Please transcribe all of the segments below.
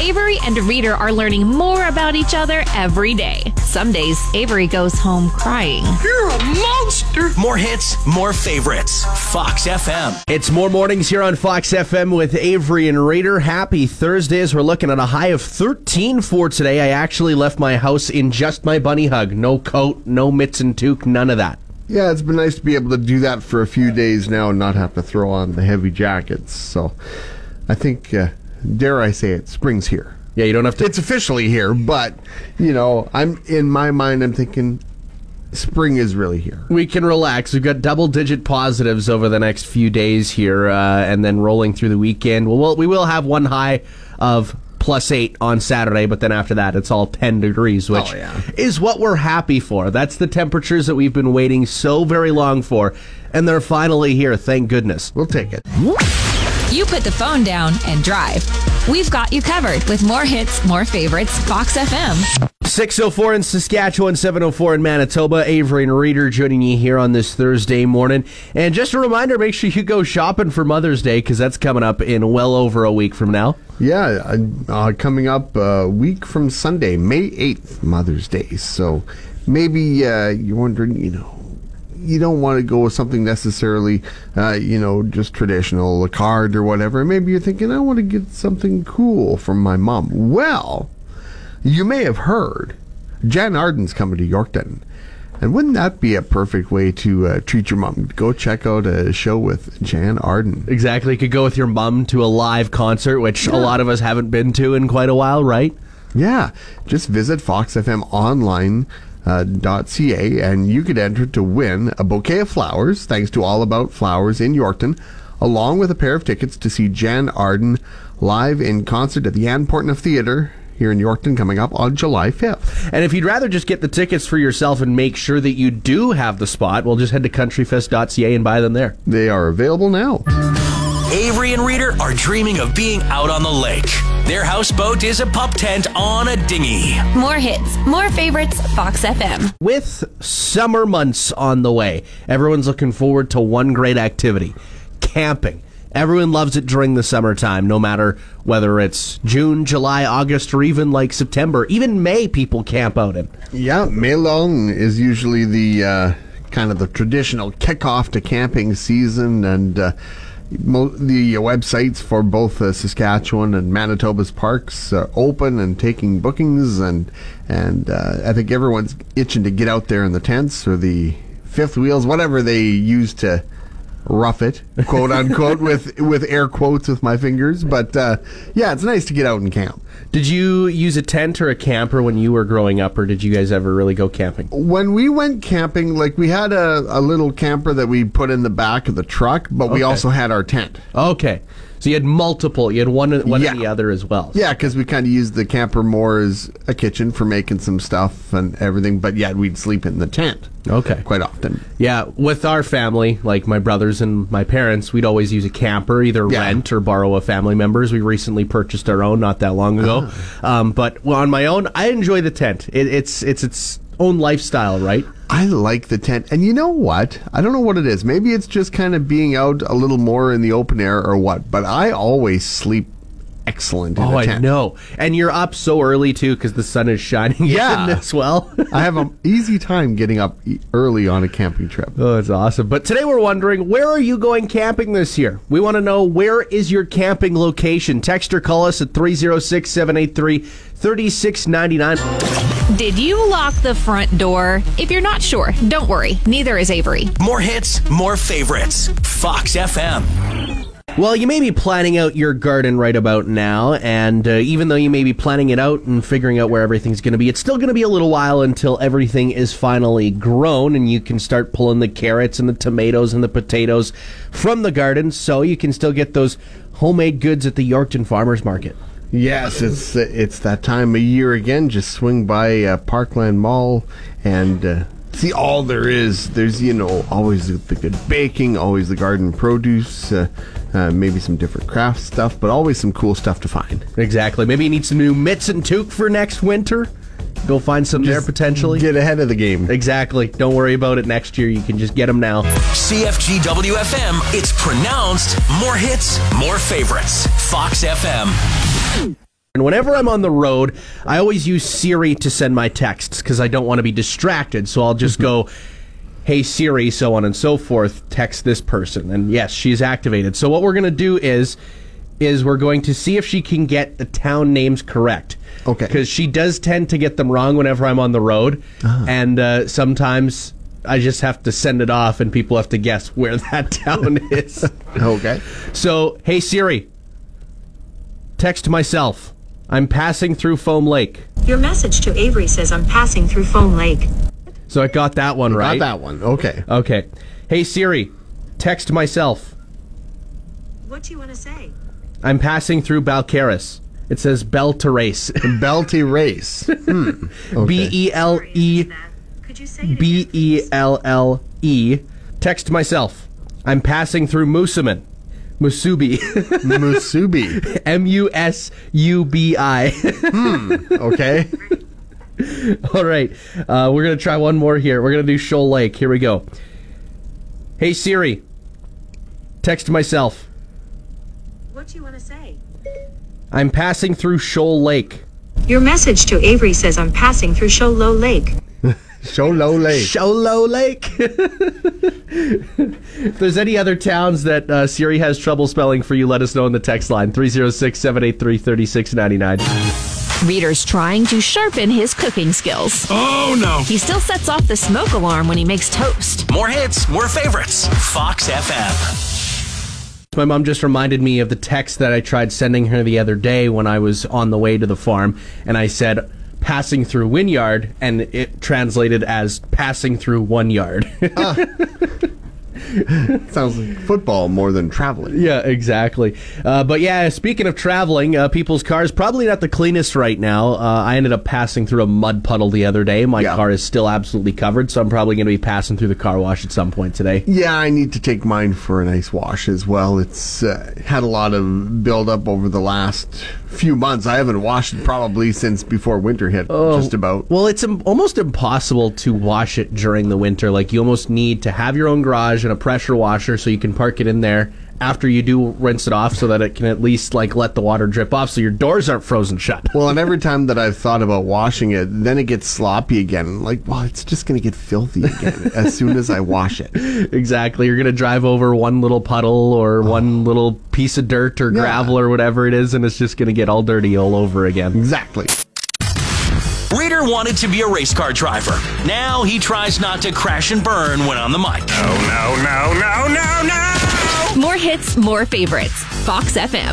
Avery and Reader are learning more about each other every day. Some days, Avery goes home crying. You're a monster. More hits, more favorites. Fox FM. It's more mornings here on Fox FM with Avery and Reader. Happy Thursdays. We're looking at a high of 13 for today. I actually left my house in just my bunny hug. No coat, no mitts and toque, none of that. Yeah, it's been nice to be able to do that for a few days now and not have to throw on the heavy jackets. So I think, uh, dare I say it, spring's here. Yeah, you don't have to. It's officially here, but, you know, I'm in my mind, I'm thinking spring is really here. We can relax. We've got double digit positives over the next few days here, uh, and then rolling through the weekend. Well, we'll, we will have one high of plus eight on Saturday, but then after that, it's all 10 degrees, which Oh, yeah. is what we're happy for. That's the temperatures that we've been waiting so very long for, and they're finally here, thank goodness. We'll take it. You put the phone down and drive. We've got you covered with more hits, more favorites, Fox FM. 604 in Saskatchewan, 704 in Manitoba. Avery and Reader joining you here on this Thursday morning. And just a reminder make sure you go shopping for Mother's Day because that's coming up in well over a week from now. Yeah, uh, uh, coming up a week from Sunday, May 8th, Mother's Day. So maybe uh, you're wondering, you know, you don't want to go with something necessarily, uh, you know, just traditional, a card or whatever. Maybe you're thinking, I want to get something cool from my mom. Well, you may have heard Jann Arden's coming to Yorkton. And wouldn't that be a perfect way to uh, treat your mom? Go check out a show with Jann Arden. Exactly. You could go with your mom to a live concert, which a lot of us haven't been to in quite a while, right? Yeah, just visit foxfmonline.ca and you could enter to win a bouquet of flowers, thanks to All About Flowers in Yorkton, along with a pair of tickets to see Jann Arden live in concert at the Anne Portnuff Theatre here in Yorkton coming up on July 5th. And if you'd rather just get the tickets for yourself and make sure that you do have the spot, well, just head to countryfest.ca and buy them there. They are available now. Avery and Reader are dreaming of being out on the lake. Their houseboat is a pup tent on a dinghy. More hits, more favorites, Fox FM. With summer months on the way, everyone's looking forward to one great activity camping. Everyone loves it during the summertime, no matter whether it's June, July, August, or even like September. Even May, people camp out in. Yeah, May Long is usually the uh, kind of the traditional kickoff to camping season, and uh, mo- the websites for both uh, Saskatchewan and Manitoba's parks are open and taking bookings, and and uh, I think everyone's itching to get out there in the tents or the fifth wheels, whatever they use to rough it, quote unquote, with with air quotes with my fingers. But uh, yeah, it's nice to get out and camp. Did you use a tent or a camper when you were growing up, or did you guys ever really go camping? when we went camping, like we had a, a little camper that we put in the back of the truck, but we also had our tent. Okay. So you had multiple. You had one, one Yeah. and the other as well. Yeah, because we kind of used the camper more as a kitchen for making some stuff and everything, but yeah, we'd sleep in the tent. Okay. Quite often. Yeah, with our family, like my brothers and my parents, we'd always use a camper, either Yeah. rent or borrow a family member's. We recently purchased our own not that long ago. Um, but well, on my own, I enjoy the tent. It, it's it's its own lifestyle, right? I like the tent. And you know what? I don't know what it is. Maybe it's just kind of being out a little more in the open air or what, but I always sleep excellent in Oh, a I tent. know. And you're up so early too because the sun is shining Yeah. in as well. I have an easy time getting up e- early on a camping trip. Oh, it's awesome. But today we're wondering, where are you going camping this year? We want to know where is your camping location? Text or call us at 306 783 3699. Did you lock the front door? If you're not sure, don't worry. Neither is Avery. More hits, more favorites. Fox FM. Well, you may be planning out your garden right about now, and uh, even though you may be planning it out and figuring out where everything's going to be, it's still going to be a little while until everything is finally grown and you can start pulling the carrots and the tomatoes and the potatoes from the garden so you can still get those homemade goods at the Yorkton Farmers Market. Yes, it's it's that time of year again. Just swing by uh, Parkland Mall and uh, see all there is. There's you know always the, the good baking, always the garden produce, uh, uh, maybe some different craft stuff, but always some cool stuff to find. Exactly. Maybe you need some new mitts and toque for next winter. Go find some there potentially. Get ahead of the game. exactly. Don't worry about it next year. You can just get them now. CFGWFM. It's pronounced more hits, more favorites. Fox FM. And whenever I'm on the road, I always use Siri to send my texts because I don't want to be distracted. So I'll just go, hey Siri, so on and so forth, text this person. And yes, she's activated. So what we're going to do is is we're going to see if she can get the town names correct. Okay. Because she does tend to get them wrong whenever I'm on the road. And uh, sometimes I just have to send it off and people have to guess where that town is. Okay. So, hey Siri, text myself. I'm passing through Foam Lake. Your message to Avery says I'm passing through Foam Lake. So I got that one right. Got that one. Okay. Okay. Hey Siri, text myself. What do you want to say? I'm passing through Balcarres. It says Bell Terrace. Belty race. Hmm. Okay. B E L E Could you say it B again, E please? L L E. Text myself. I'm passing through Moosomin. Musubi. Musubi. M U S U B I. Okay. All right. Uh, we're going to try one more here. We're going to do Shoal Lake. Here we go. Hey Siri, text myself. What do you want to say? I'm passing through Shoal Lake. Your message to Avery says I'm passing through Sholo Lake. Show low lake. Sholo Lake. if there's any other towns that uh, Siri has trouble spelling for you, let us know in the text line 306 783 3699. Reader's trying to sharpen his cooking skills. Oh no. He still sets off the smoke alarm when he makes toast. More hits, more favorites. Fox FM. My mom just reminded me of the text that I tried sending her the other day when I was on the way to the farm, and I said, passing through Wynyard, and it translated as passing through one yard. Sounds like football more than traveling. Yeah, exactly. Uh, but yeah, speaking of traveling, uh, people's cars probably not the cleanest right now. Uh, I ended up passing through a mud puddle the other day. My Yeah. car is still absolutely covered, so I'm probably going to be passing through the car wash at some point today. Yeah, I need to take mine for a nice wash as well. It's uh, had a lot of buildup over the last few months. I haven't washed it probably since before winter hit, oh, just about. Well, it's Im- almost impossible to wash it during the winter. Like you almost need to have your own garage and a pressure washer so you can park it in there after you do rinse it off, so that it can at least like let the water drip off, so your doors aren't frozen shut. Well, and every time that I've thought about washing it, then it gets sloppy again. Like, well, it's just going to get filthy again as soon as I wash it. exactly. You're gonna drive over one little puddle or oh. one little piece of dirt or Yeah. gravel or whatever it is, and it's just gonna get all dirty all over again. Exactly. Reader wanted to be a race car driver. Now he tries not to crash and burn when on the mic. No, no, no, no, no, no! More hits, more favorites. Fox FM.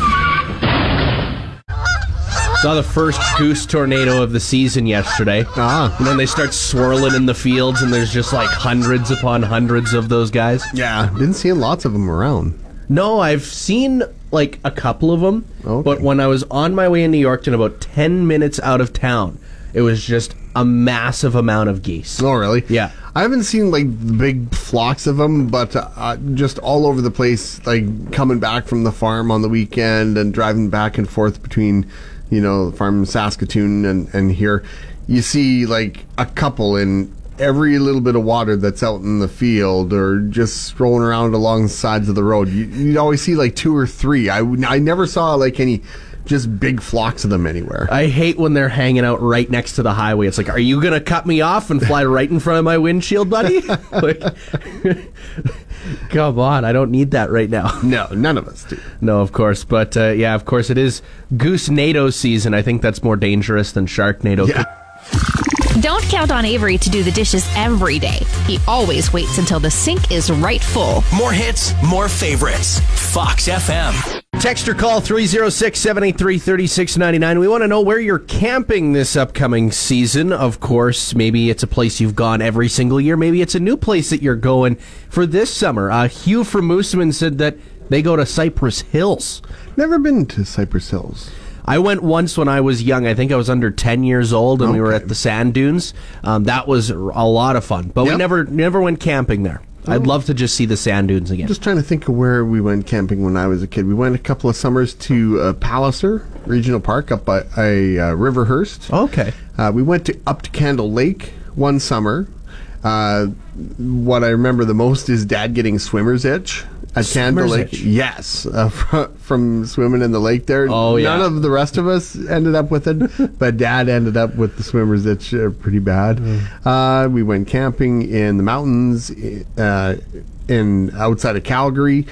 Saw the first goose tornado of the season yesterday. Ah. And then they start swirling in the fields, and there's just like hundreds upon hundreds of those guys. Yeah, been seeing lots of them around. No, I've seen like a couple of them, Okay. but when I was on my way in New York Yorkton, about 10 minutes out of town, it was just a massive amount of geese. Oh, really? Yeah. I haven't seen like big flocks of them, but uh, just all over the place, like coming back from the farm on the weekend and driving back and forth between, you know, the farm in Saskatoon and, and here. You see like a couple in every little bit of water that's out in the field or just strolling around along the sides of the road. You, you'd always see like two or three. I, I never saw like any just big flocks of them anywhere. I hate when they're hanging out right next to the highway. It's like, are you going to cut me off and fly right in front of my windshield, buddy? like, come on, I don't need that right now. no, none of us do. No, of course, but uh, yeah, of course, it is Goose NATO season. I think that's more dangerous than Sharknado. Yeah. Don't count on Avery to do the dishes every day. He always waits until the sink is right full. More hits, more favorites. Fox FM. Text or call 306 783 3699. We want to know where you're camping this upcoming season. Of course, maybe it's a place you've gone every single year. Maybe it's a new place that you're going for this summer. Uh, Hugh from Moosomin said that they go to Cypress Hills. Never been to Cypress Hills. I went once when I was young. I think I was under ten years old, and we were at the sand dunes. Um, that was a lot of fun, but we never never went camping there. I'd love to just see the sand dunes again. Just trying to think of where we went camping when I was a kid. We went a couple of summers to uh, Palliser Regional Park up by uh, Riverhurst. okay. Uh, we went to up to Candle Lake one summer. Uh, what I remember the most is Dad getting swimmer's itch Swimmer's Lake. Yes, uh, fr- from swimming in the lake there. Oh, yeah. None of the rest of us ended up with it, but Dad ended up with the swimmer's itch uh, pretty bad. Mm. Uh, we went camping in the mountains uh, in outside of Calgary.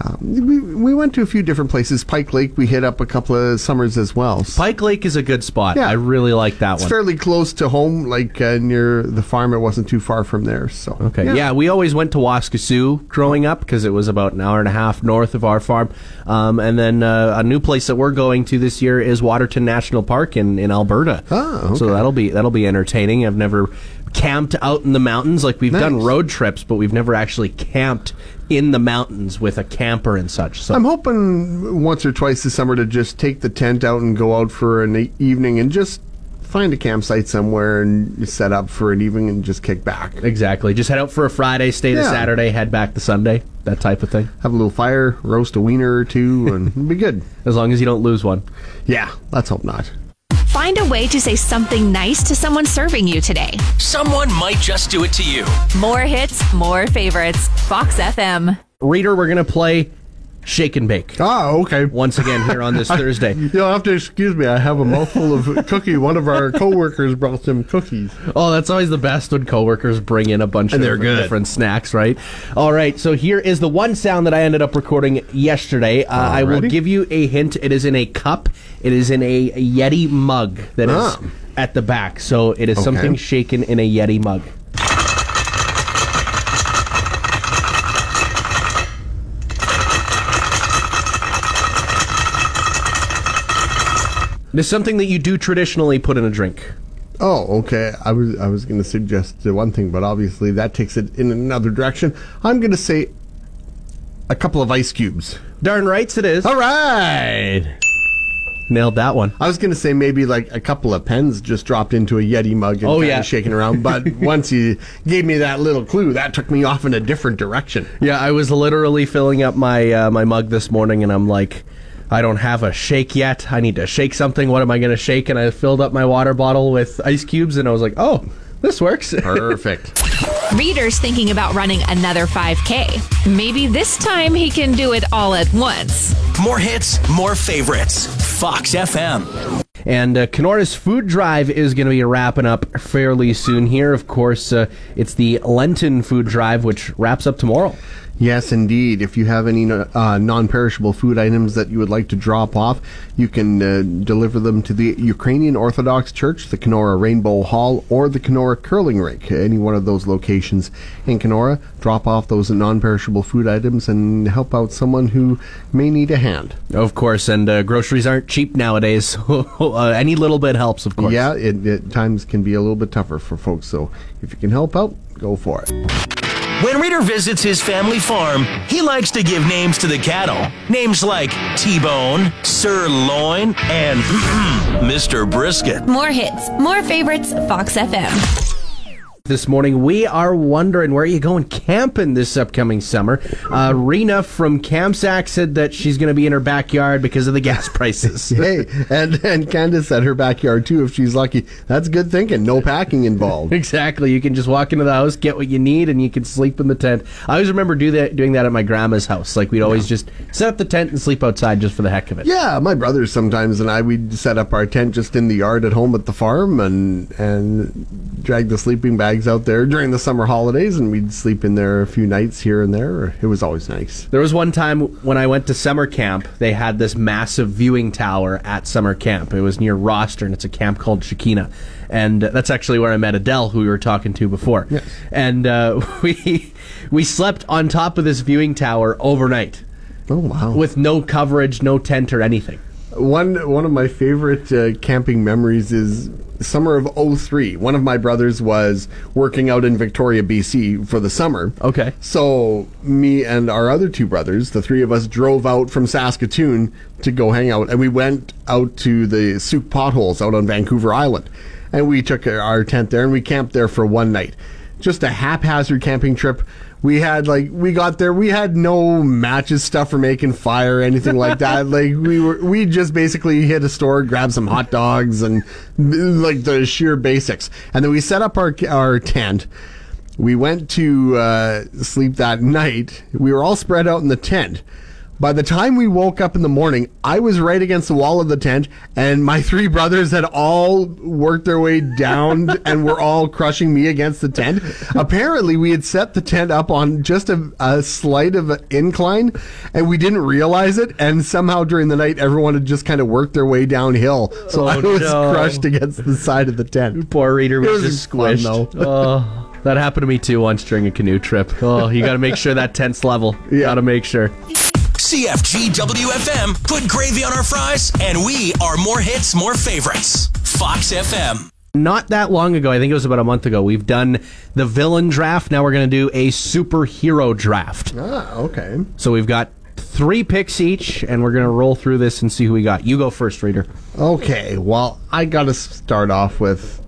Um, we, we went to a few different places. Pike Lake, we hit up a couple of summers as well. Pike Lake is a good spot. Yeah. I really like that one. It's one. fairly close to home, like uh, near the farm. It wasn't too far from there. So Okay. Yeah. we always went to Waskesiu growing up because it was about an hour and a half north of our farm. Um, and then uh, a new place that we're going to this year is Waterton National Park in, in Alberta. Oh, okay. So that'll be that'll be entertaining. I've never camped out in the mountains. Like we've done road trips, but we've never actually camped in the mountains with a camper and such. So I'm hoping once or twice this summer to just take the tent out and go out for an evening and just find a campsite somewhere and set up for an evening and just kick back. exactly. Just head out for a Friday, stay the Yeah. Saturday, head back the Sunday. That type of thing. Have a little fire, roast a wiener or two, and be good. As long as you don't lose one. Yeah, let's hope not. Find a way to say something nice to someone serving you today. Someone might just do it to you. More hits, more favorites. Fox FM. Reader, we're gonna play Shake and Bake Oh, okay. once again here on this Thursday. You'll have to excuse me. I have a mouthful of cookie. One of our coworkers brought some cookies. Oh, that's always the best when coworkers bring in a bunch And of they're good. different snacks, right? All right, so here is the one sound that I ended up recording yesterday. Uh, I will give you a hint. It is in a cup. It is in a Yeti mug that is Ah. at the back. So it is Okay. something shaken in a Yeti mug. Is something that you do traditionally put in a drink. Oh, okay. I was I was going to suggest one thing, but obviously that takes it in another direction. I'm going to say a couple of ice cubes. Darn rights it is. All right. Nailed that one. I was going to say maybe like a couple of pens just dropped into a Yeti mug and Oh, yeah. shaking around. But once you gave me that little clue, that took me off in a different direction. Yeah, I was literally filling up my uh, my mug this morning, and I'm like, I don't have a shake yet. I need to shake something. What am I going to shake? And I filled up my water bottle with ice cubes, and I was like, oh, this works. Perfect. Reader's thinking about running another 5K. Maybe this time he can do it all at once. More hits, more favorites. Fox FM. And uh, Canora's food drive is going to be wrapping up fairly soon here. Of course, uh, it's the Lenten food drive, which wraps up tomorrow. Yes, indeed. If you have any uh, non-perishable food items that you would like to drop off, you can uh, deliver them to the Ukrainian Orthodox Church, the Canora Rainbow Hall, or the Canora Curling Rink. Any one of those locations in Canora. Drop off those non-perishable food items and help out someone who may need a hand. Of course, and uh, groceries aren't cheap nowadays, so uh, any little bit helps, of course. Yeah, it, it times can be a little bit tougher for folks. So if you can help out, go for it. When Reader visits his family farm, he likes to give names to the cattle. Names like T-Bone, Sirloin, and Mr. Brisket. More hits, more favorites. Fox FM. This morning, we are wondering where are you going camping this upcoming summer. Uh, Rena from Kamsack said that she's going to be in her backyard because of the gas prices. hey, and and Candace at her backyard too, if she's lucky. That's good thinking. No packing involved. Exactly. You can just walk into the house, get what you need, and you can sleep in the tent. I always remember do that, doing that at my grandma's house. Like we'd always just set up the tent and sleep outside just for the heck of it. Yeah, my brothers sometimes and I we'd set up our tent just in the yard at home at the farm and and drag the sleeping bags out there during the summer holidays and we'd sleep in there a few nights here and there. It was always nice. There was one time when I went to summer camp, they had this massive viewing tower at summer camp. It was near Rosthern, and it's a camp called Shekinah. And that's actually where I met Adele, who we were talking to before. Yes. And uh, we we slept on top of this viewing tower overnight Oh wow. with no coverage, no tent or anything. One one of my favorite uh, camping memories is summer of 03. One of my brothers was working out in Victoria, BC for the summer. Okay. So me and our other two brothers, the three of us drove out from Saskatoon to go hang out and we went out to the Sooke potholes out on Vancouver Island. And we took our tent there and we camped there for one night. Just a haphazard camping trip. We had like we got there. We had no matches, stuff for making fire, anything like that. like we were, we just basically hit a store, grabbed some hot dogs, and like the sheer basics. And then we set up our our tent. We went to uh, sleep that night. We were all spread out in the tent. By the time we woke up in the morning, I was right against the wall of the tent, and my three brothers had all worked their way down and were all crushing me against the tent. Apparently, we had set the tent up on just a, a slight of an incline, and we didn't realize it. And somehow during the night, everyone had just kind of worked their way downhill. So Oh, I was no. crushed against the side of the tent. Poor reader was, was just fun, squished. though. oh, that happened to me too once during a canoe trip. Oh, you got to make sure that tent's level. You Yeah. got to make sure. CFG WFM put gravy on our fries, and we are more hits, more favorites. Fox FM. Not that long ago, I think it was about a month ago, we've done the villain draft. Now we're going to do a superhero draft. Ah, okay. So we've got three picks each, and we're going to roll through this and see who we got. You go first, reader. Okay, well, I got to start off with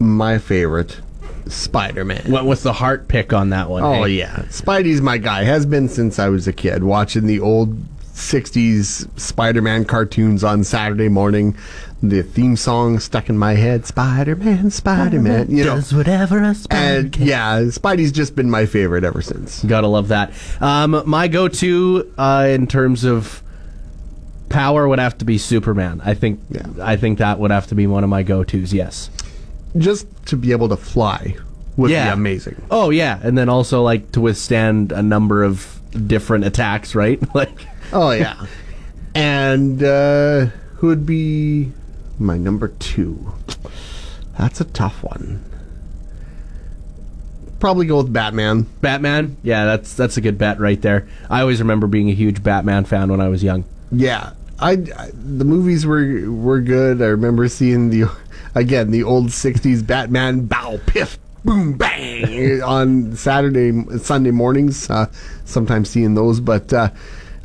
my favorite, Spider Man. Went with the heart pick on that one. Oh, hey? yeah. Spidey's my guy. Has been since I was a kid, watching the old 60s Spider Man cartoons on Saturday morning. The theme song stuck in my head Spider Man, Spider Man. You know. Does whatever a spider And yeah, Spidey's just been my favorite ever since. Gotta love that. Um, my go-to uh, in terms of power would have to be Superman. I think. Yeah. I think that would have to be one of my go-tos. Yes. Just to be able to fly would Yeah. be amazing. Oh yeah, and then also like to withstand a number of different attacks. Right. Like. Oh yeah. and uh, who would be my number two? That's a tough one. Probably go with Batman. Batman, yeah, that's that's a good bet right there. I always remember being a huge Batman fan when I was young. Yeah, I, I- the movies were were good. I remember seeing the again the old '60s Batman bow piff boom bang on Saturday Sunday mornings. Uh, sometimes seeing those, but. Uh,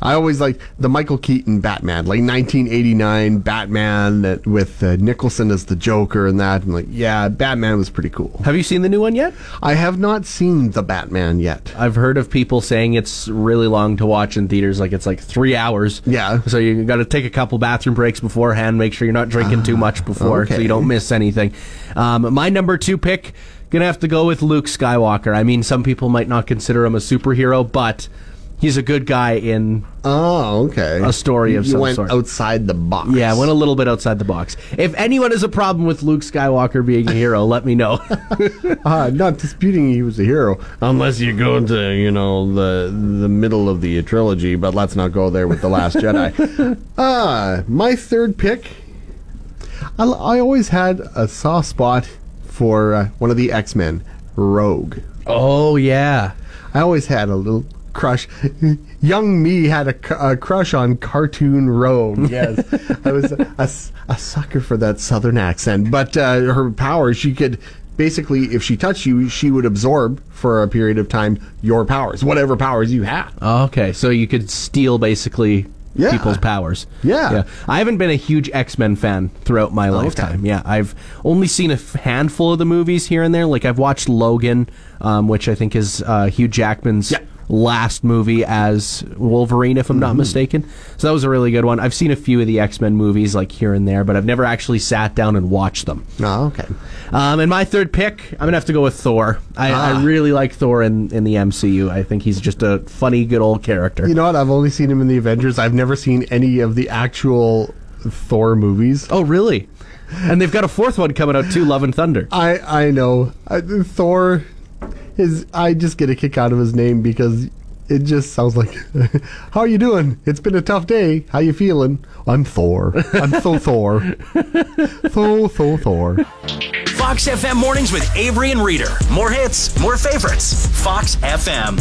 I always like the Michael Keaton Batman, like 1989 Batman that, with uh, Nicholson as the Joker and that. I'm like, yeah, Batman was pretty cool. Have you seen the new one yet? I have not seen the Batman yet. I've heard of people saying it's really long to watch in theaters, like it's like three hours. Yeah. So you got to take a couple bathroom breaks beforehand. Make sure you're not drinking too much before, so you don't miss anything. Um, my number two pick gonna have to go with Luke Skywalker. I mean, some people might not consider him a superhero, but he's a good guy in Oh, okay. A story of you some went sort. outside the box. Yeah, went a little bit outside the box. If anyone has a problem with Luke Skywalker being a hero, let me know. Uh, not disputing he was a hero, unless you go to you know the the middle of the trilogy. But let's not go there with the Last Jedi. Uh, my third pick. I, I always had a soft spot for uh, one of the X Men, Rogue. oh yeah. I always had a little crush. Young me had a, a crush on cartoon Rogue. Yes, I was a sucker for that southern accent. But uh, her power, she could basically, if she touched you, she would absorb for a period of time your powers, whatever powers you had. Okay, so you could steal basically Yeah. people's powers. Yeah. yeah. I haven't been a huge X Men fan throughout my lifetime. Yeah, I've only seen a handful of the movies here and there. Like I've watched Logan, um, which I think is uh, Hugh Jackman's. Yeah. Last movie as Wolverine, if I'm not mistaken. So that was a really good one. I've seen a few of the X Men movies, like here and there, but I've never actually sat down and watched them. Oh, okay. Um, and my third pick, I'm gonna have to go with Thor. I, Ah. I really like Thor in, in the MCU. I think he's just a funny, good old character. You know what? I've only seen him in the Avengers. I've never seen any of the actual Thor movies. oh, really? And they've got a fourth one coming out too, Love and Thunder. I I know I, Thor is I just get a kick out of his name because it just sounds like how are you doing? It's been a tough day. How you feeling? I'm Thor. I'm so Thor. So so Thor. Fox FM mornings with Avery and Reader. More hits, more favorites. Fox FM.